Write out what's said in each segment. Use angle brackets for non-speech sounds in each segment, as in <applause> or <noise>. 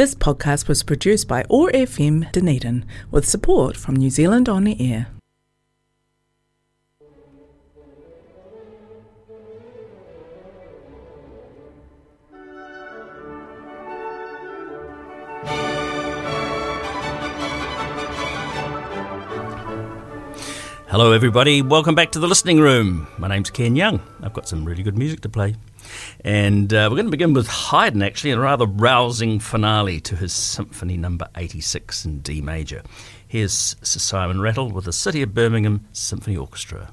This podcast was produced by OAR FM Dunedin with support from New Zealand On the Air. Hello, everybody. Welcome back to the listening room. My name's Ken Young. I've got some really good music to play. And uh, we're going to begin with Haydn, actually, a rather rousing finale to his Symphony Number 86 in D major. Here's Sir Simon Rattle with the City of Birmingham Symphony Orchestra.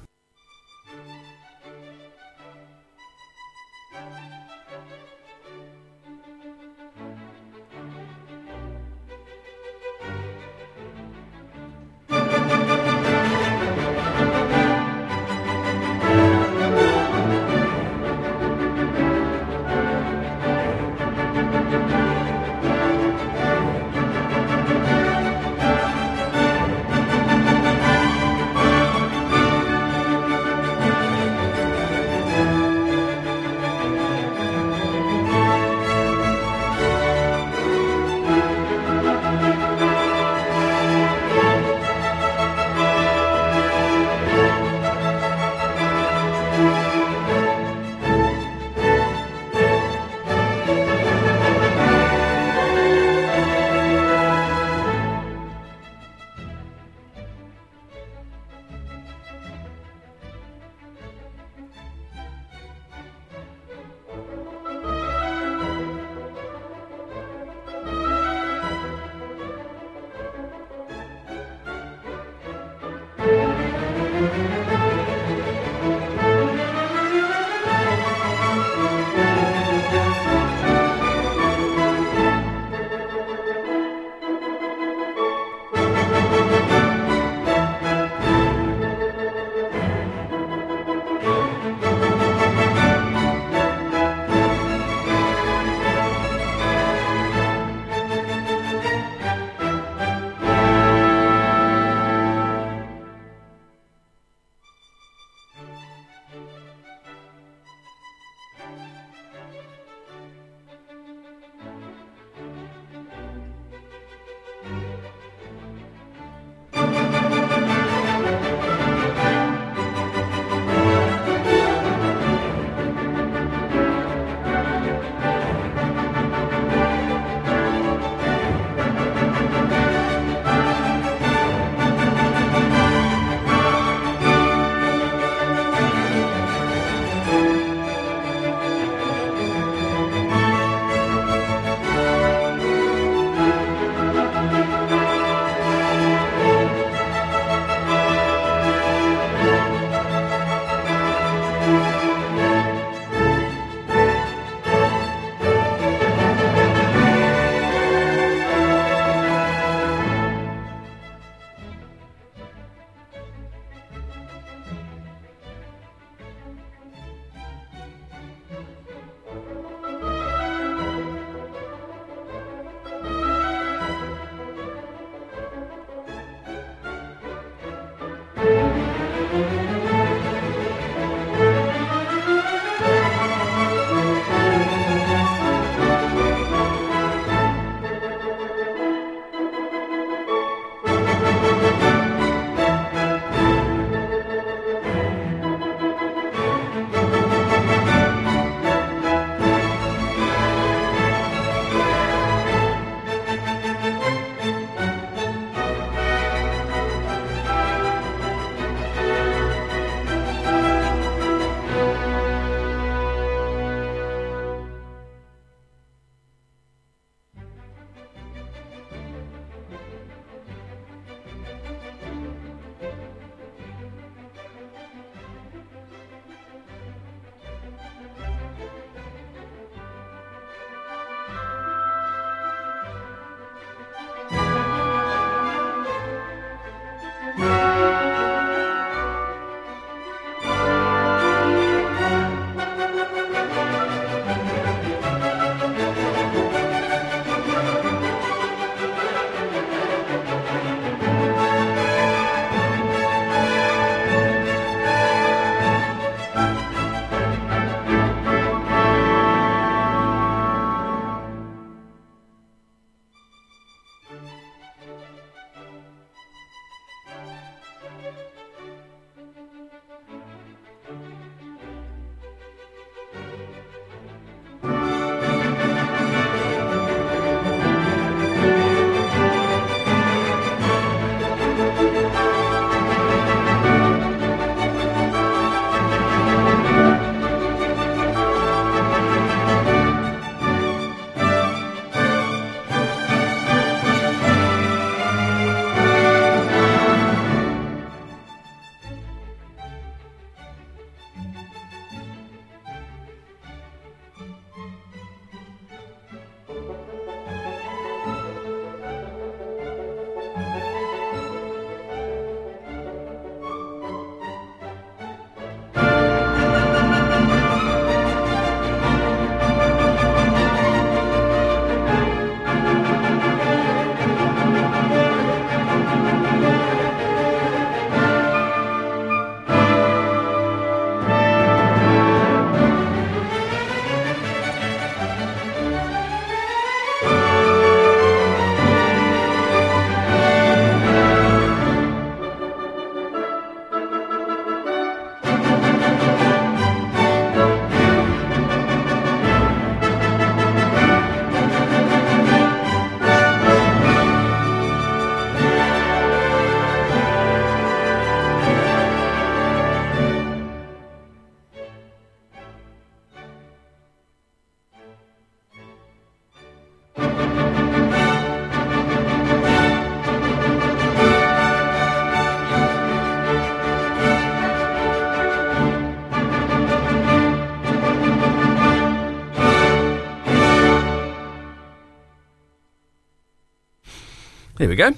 There we go.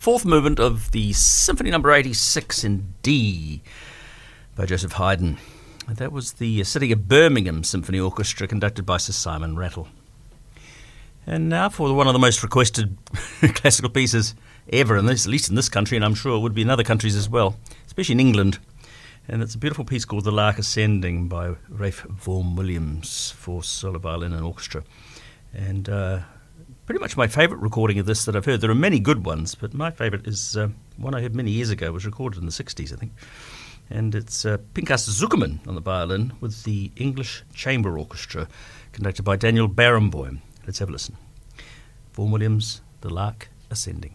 Fourth movement of the Symphony Number 86 in D by Joseph Haydn. That was the City of Birmingham Symphony Orchestra conducted by Sir Simon Rattle. And now for one of the most requested <laughs> classical pieces ever, in this, at least in this country, and I'm sure it would be in other countries as well, especially in England. And it's a beautiful piece called The Lark Ascending by Ralph Vaughan Williams for solo violin and orchestra. And uh, pretty much my favourite recording of this that I've heard. There are many good ones, but my favourite is uh, one I heard many years ago. It was recorded in the 60s, I think. And it's uh, Pinchas Zukerman on the violin with the English Chamber Orchestra, conducted by Daniel Barenboim. Let's have a listen. Vaughan Williams, The Lark Ascending.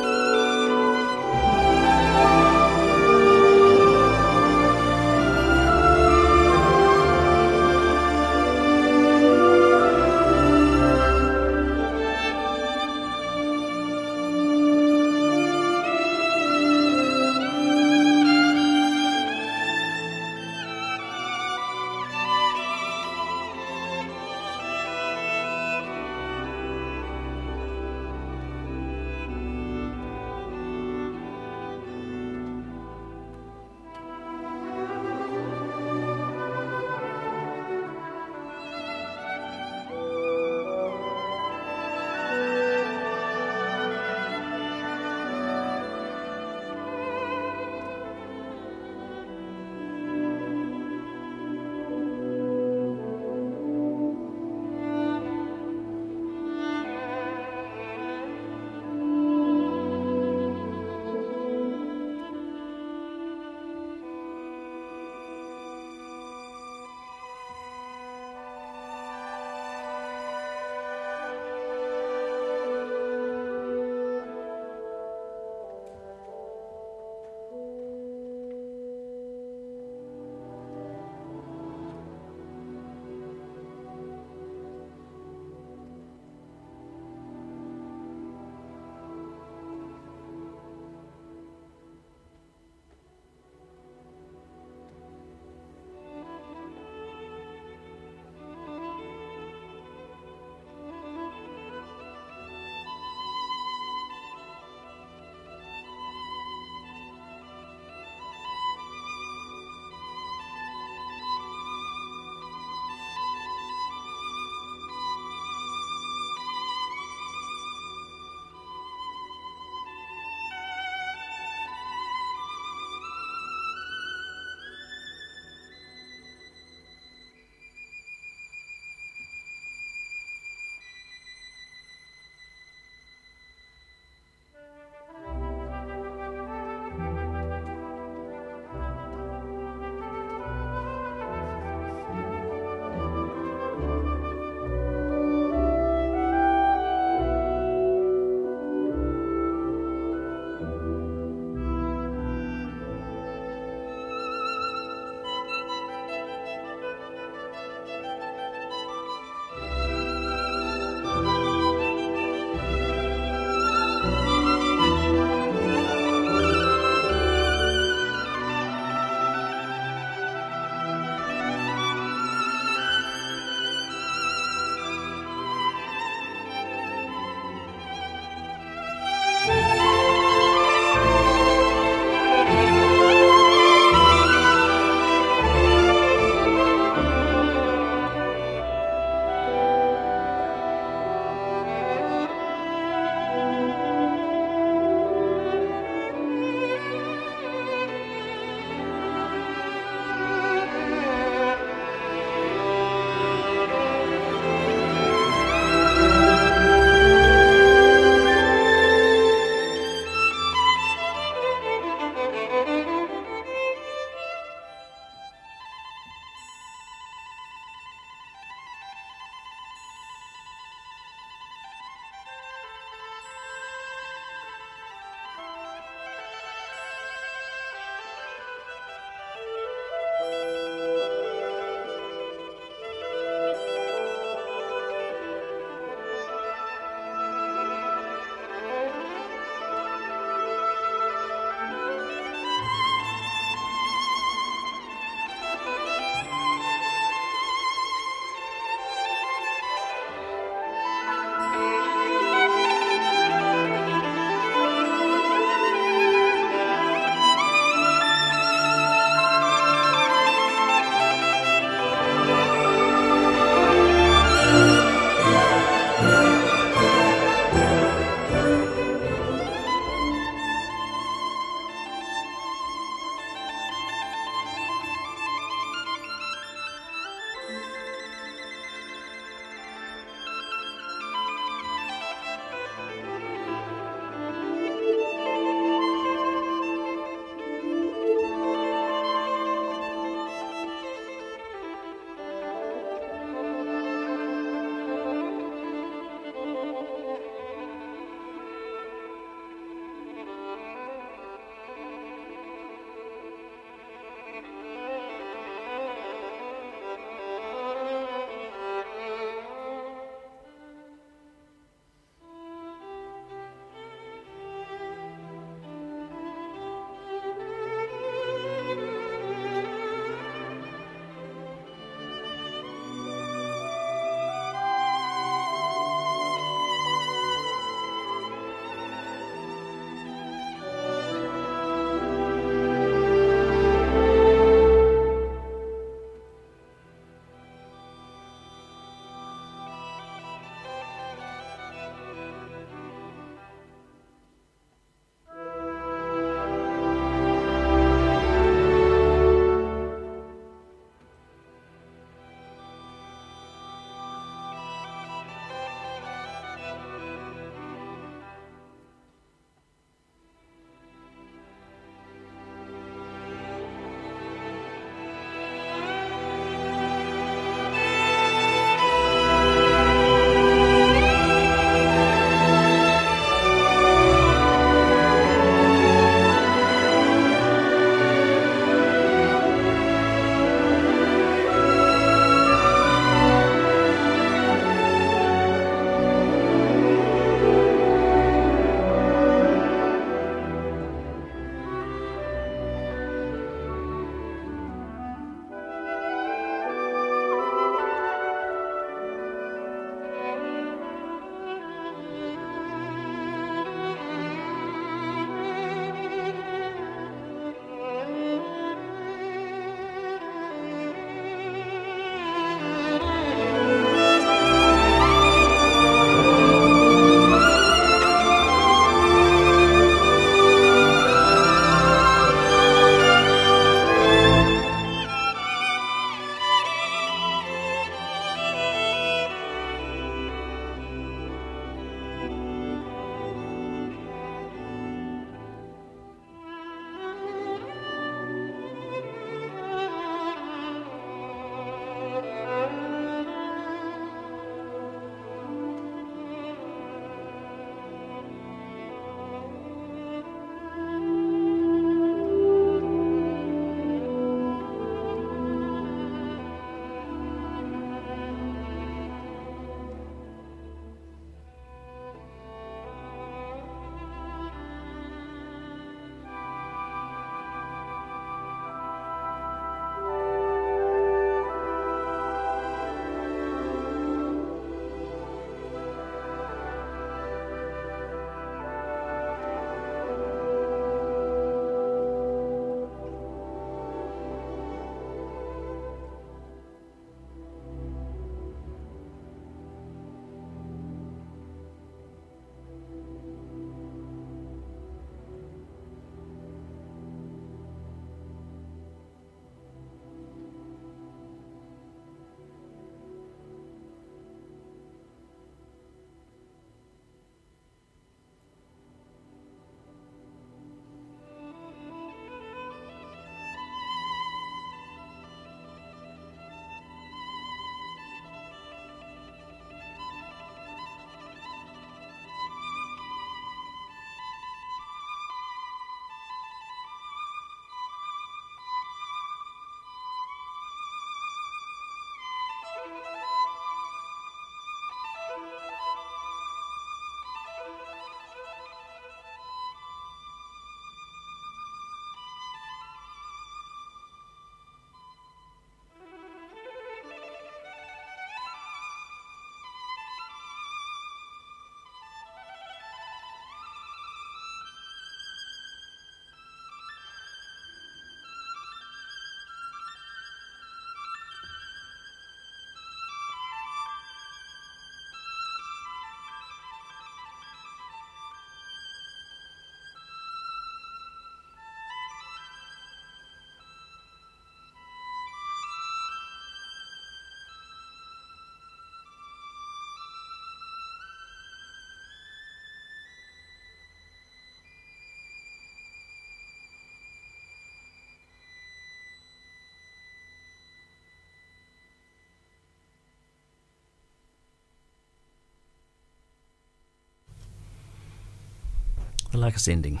The Lark Ascending.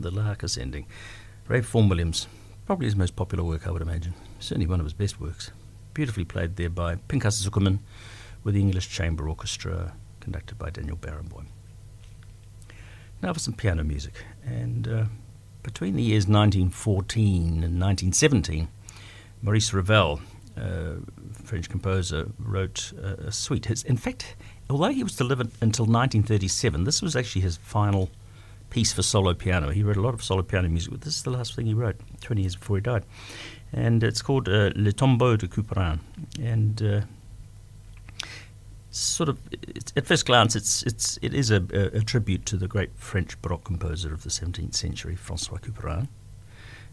The Lark Ascending. Ralph Vaughan Williams, probably his most popular work, I would imagine. Certainly one of his best works. Beautifully played there by Pinchas Zukerman with the English Chamber Orchestra, conducted by Daniel Barenboim. Now for some piano music. And uh, between the years 1914 and 1917, Maurice Ravel, uh, French composer, wrote a suite. His, in fact, although he was to live until 1937, this was actually his final piece for solo piano. He wrote a lot of solo piano music, but this is the last thing he wrote, 20 years before he died. And it's called uh, Le Tombeau de Couperin. And uh, sort of, at first glance, it's, it's, it is a, a, tribute to the great French Baroque composer of the 17th century, Francois Couperin,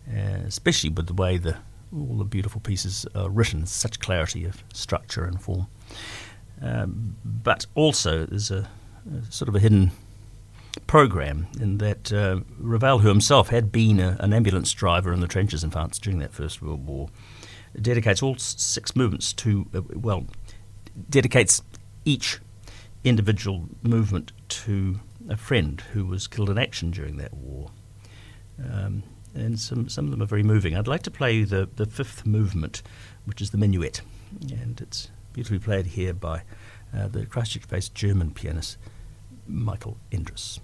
uh, especially with the way the, all the beautiful pieces are written, such clarity of structure and form. Um, but also, there's a, a, sort of a hidden program in that uh, Ravel, who himself had been a, an ambulance driver in the trenches in France during that First World War, dedicates all six movements to, uh, well, dedicates each individual movement to a friend who was killed in action during that war. Um, and some, some of them are very moving. I'd like to play the, the fifth movement, which is the minuet, and it's beautifully played here by uh, the Christchurch based German pianist Michael Endres.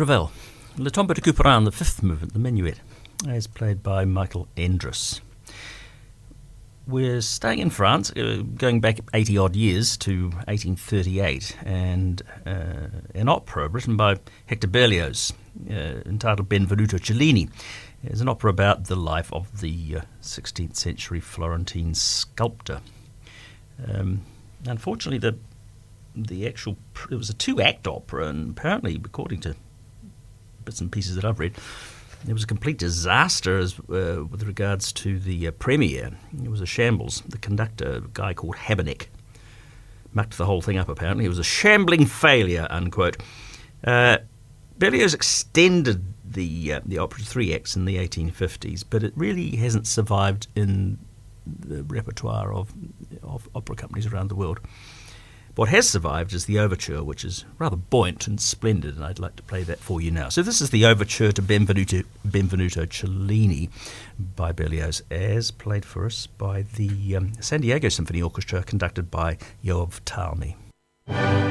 Ravel, Le Tombeau de Couperin, the fifth movement, the minuet, is played by Michael Endres. We're staying in France, uh, going back 80 odd years to 1838, and uh, an opera written by Hector Berlioz uh, entitled Benvenuto Cellini. It's an opera about the life of the 16th uh, century Florentine sculptor. Um, unfortunately, the the actual it was a two act opera, and apparently, according to bits and pieces that I've read, it was a complete disaster as, uh, with regards to the uh, premiere. It was a shambles. The conductor, a guy called Habeneck, mucked the whole thing up. Apparently, it was a shambling failure. Unquote. Uh, Berlioz extended the uh, the opera to three acts in the 1850s, but it really hasn't survived in the repertoire of of opera companies around the world. What has survived is the overture, which is rather buoyant and splendid, and I'd like to play that for you now. So this is the overture to Benvenuto, Benvenuto Cellini by Berlioz, as played for us by the um, San Diego Symphony Orchestra, conducted by Yoav Talmi.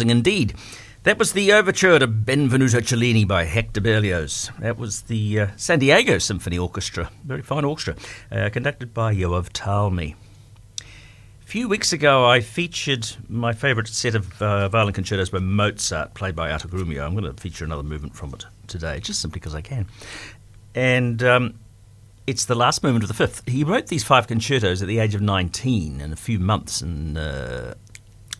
Indeed. That was the overture to Benvenuto Cellini by Hector Berlioz. That was the uh, San Diego Symphony Orchestra, very fine orchestra, uh, conducted by Yoav Talmi. A few weeks ago, I featured my favourite set of uh, violin concertos by Mozart, played by Arthur Grumiaux. I'm going to feature another movement from it today, just simply because I can. And um, it's the last movement of the fifth. He wrote these five concertos at the age of 19 in a few months in uh,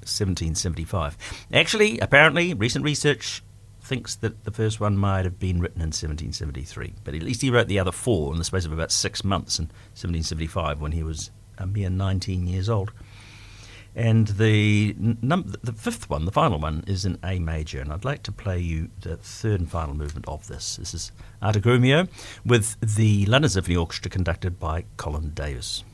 1775. Actually, apparently, recent research thinks that the first one might have been written in 1773, but at least he wrote the other four in the space of about six months in 1775 when he was a mere 19 years old. And the num- the fifth one, the final one, is in A major, and I'd like to play you the third and final movement of this. This is Arthur Grumiaux with the London Symphony Orchestra conducted by Colin Davis.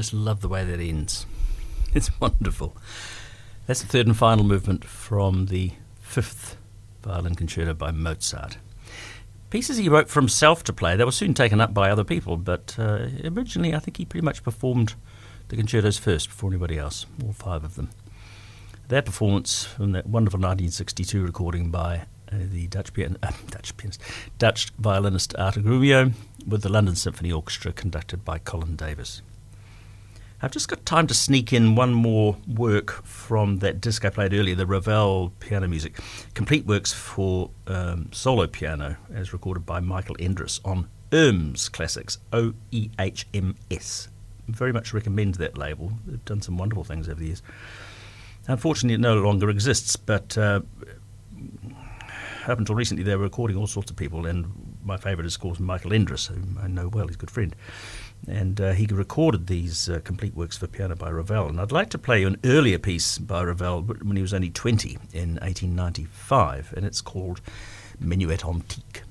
Just love the way that ends. <laughs> It's wonderful. That's the third and final movement from the fifth violin concerto by Mozart. Pieces he wrote for himself to play, they were soon taken up by other people, but uh, originally I think he pretty much performed the concertos first before anybody else, all five of them. Their performance from that wonderful 1962 recording by uh, the Dutch, pian- uh, <laughs> Dutch pianist, Dutch violinist Arthur Grumiaux with the London Symphony Orchestra conducted by Colin Davis. I've just got time to sneak in one more work from that disc I played earlier, the Ravel piano music, complete works for um, solo piano, as recorded by Michael Endres on Oehms Classics, O E H M S. Very much recommend that label. They've done some wonderful things over the years. Unfortunately, it no longer exists, but uh, up until recently, they were recording all sorts of people, and my favourite is, of course, Michael Endres, whom I know well, he's a good friend and uh, he recorded these uh, complete works for piano by Ravel. And I'd like to play an earlier piece by Ravel when he was only 20 in 1895, and it's called Menuet Antique.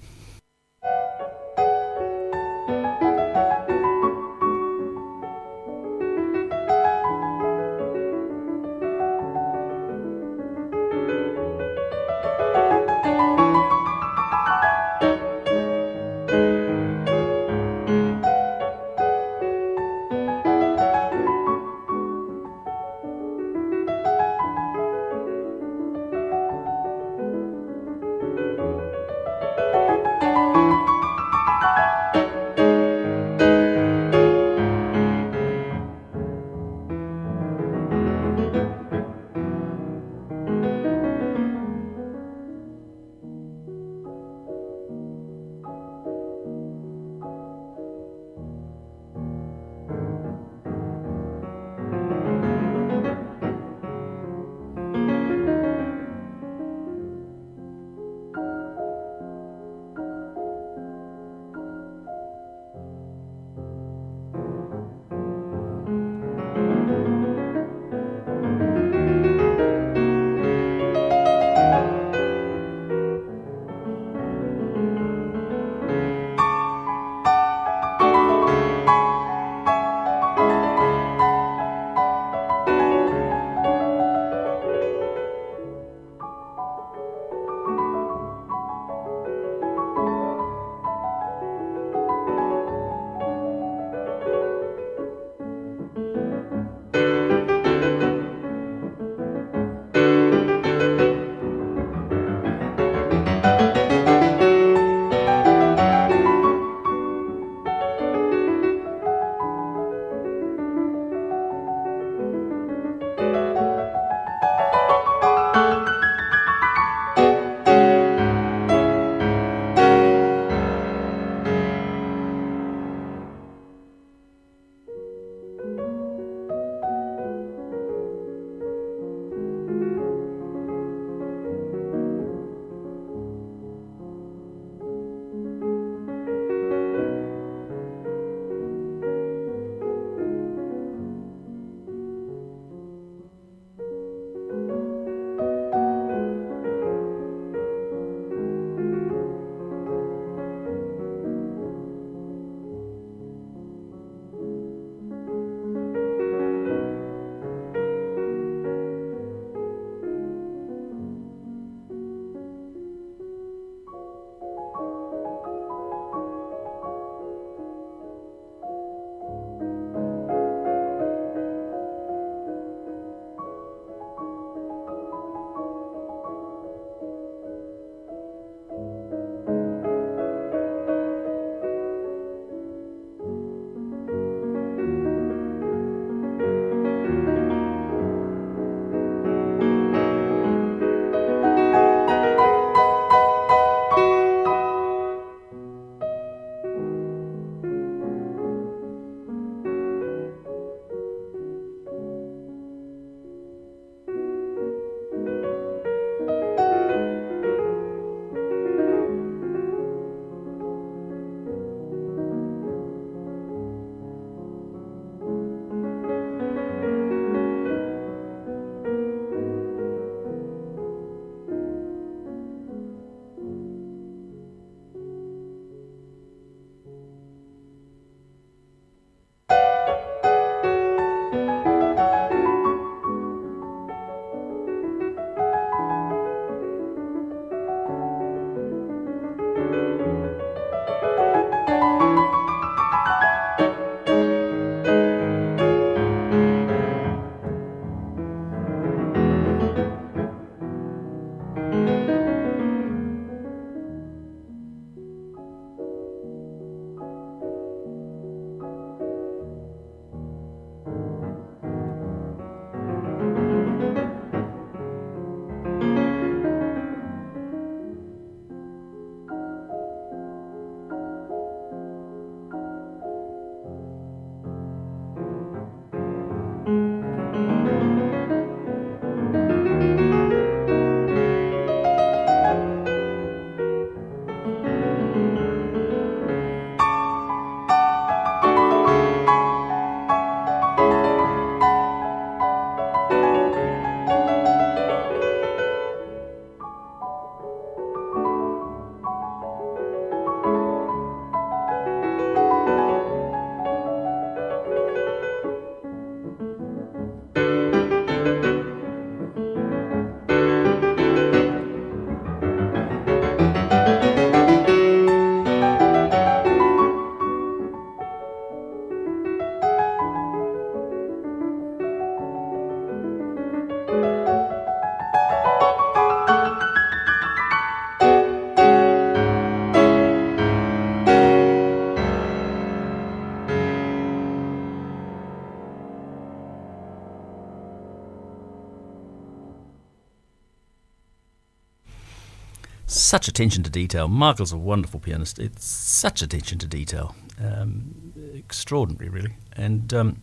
Such attention to detail. Michael's a wonderful pianist. It's such attention to detail, um, extraordinary, really. And um,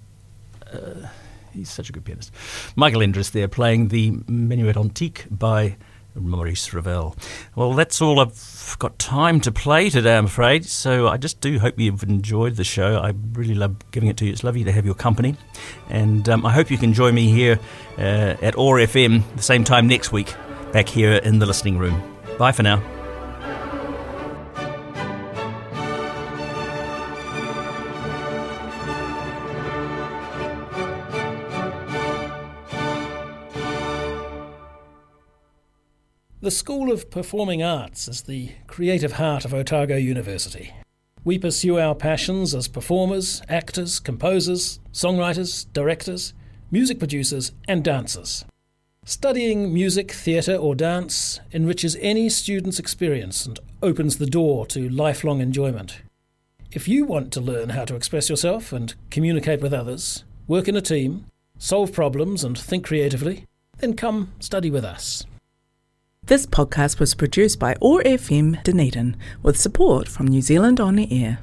uh, he's such a good pianist. Michael Endres there playing the Menuet Antique by Maurice Ravel. Well, that's all I've got time to play today, I'm afraid. So I just do hope you've enjoyed the show. I really love giving it to you. It's lovely to have your company. And um, I hope you can join me here uh, at OAR FM the same time next week, back here in the listening room. Bye for now. The School of Performing Arts is the creative heart of Otago University. We pursue our passions as performers, actors, composers, songwriters, directors, music producers, and dancers. Studying music, theatre, or dance enriches any student's experience and opens the door to lifelong enjoyment. If you want to learn how to express yourself and communicate with others, work in a team, solve problems, and think creatively, then come study with us. This podcast was produced by OAR FM Dunedin with support from New Zealand On Air.